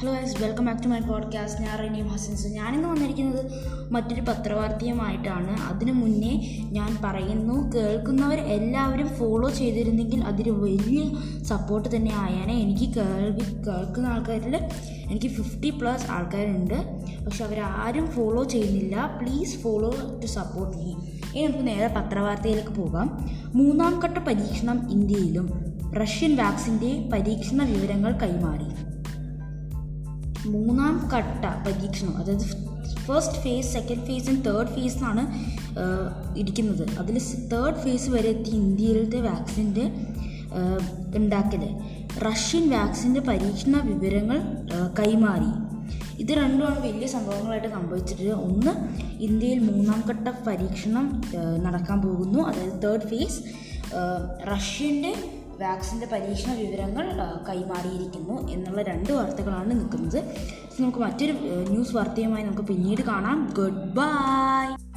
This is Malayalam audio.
Hello guys welcome back to my podcast ഞാൻ റെനീം ഹസൻസ് ഞാനിന്ന് വന്നിരിക്കുന്നത് മറ്റൊരു പത്രവാർത്തയുമായിട്ടാണ്. അതിനു മുന്നേ ഞാൻ പറയുന്നു കേൾക്കുന്നവർ എല്ലാവരും ഫോളോ ചെയ്തിരുന്നെങ്കിൽ അതൊരു വലിയ സപ്പോർട്ട് തന്നെ ആയാനെ. എനിക്ക് കേൾവി കേൾക്കുന്ന ആൾക്കാരിൽ എനിക്ക് ഫിഫ്റ്റി പ്ലസ് ആൾക്കാരുണ്ട്. പക്ഷെ അവരാരും ഫോളോ ചെയ്യുന്നില്ല. Please follow to support me ഇനി നമുക്ക് നേരെ പത്രവാർത്തയിലേക്ക് പോകാം. മൂന്നാം ഘട്ട പരീക്ഷണം ഇന്ത്യയിലും റഷ്യൻ വാക്സിന്റെ പരീക്ഷണ വിവരങ്ങൾ കൈമാറി. മൂന്നാം ഘട്ട പരീക്ഷണം അതായത് first phase second phase third phase എന്നാണ് ഇരിക്കുന്നത്. അതിൽ തേർഡ് ഫേസ് വരെ എത്തി ഇന്ത്യയിലത്തെ വാക്സിന്റെ ഉണ്ടാക്കിയത് റഷ്യൻ വാക്സിന്റെ പരീക്ഷണ വിവരങ്ങൾ കൈമാറി. ഇത് രണ്ടുമാണ് വലിയ സംഭവങ്ങളായിട്ട് സംഭവിച്ചിട്ട് ഒന്ന് ഇന്ത്യയിൽ മൂന്നാം ഘട്ട പരീക്ഷണം നടക്കാൻ പോകുന്നു. അതായത് തേർഡ് ഫേസ് റഷ്യന്റെ വാക്സിന്റെ പരീക്ഷണ വിവരങ്ങൾ കൈമാറിയിരിക്കുന്നു എന്നുള്ള രണ്ട് വാർത്തകളാണ് നിൽക്കുന്നത്. നമുക്ക് മറ്റൊരു ന്യൂസ് വാർത്തയുമായി നമുക്ക് പിന്നീട് കാണാം. Good bye!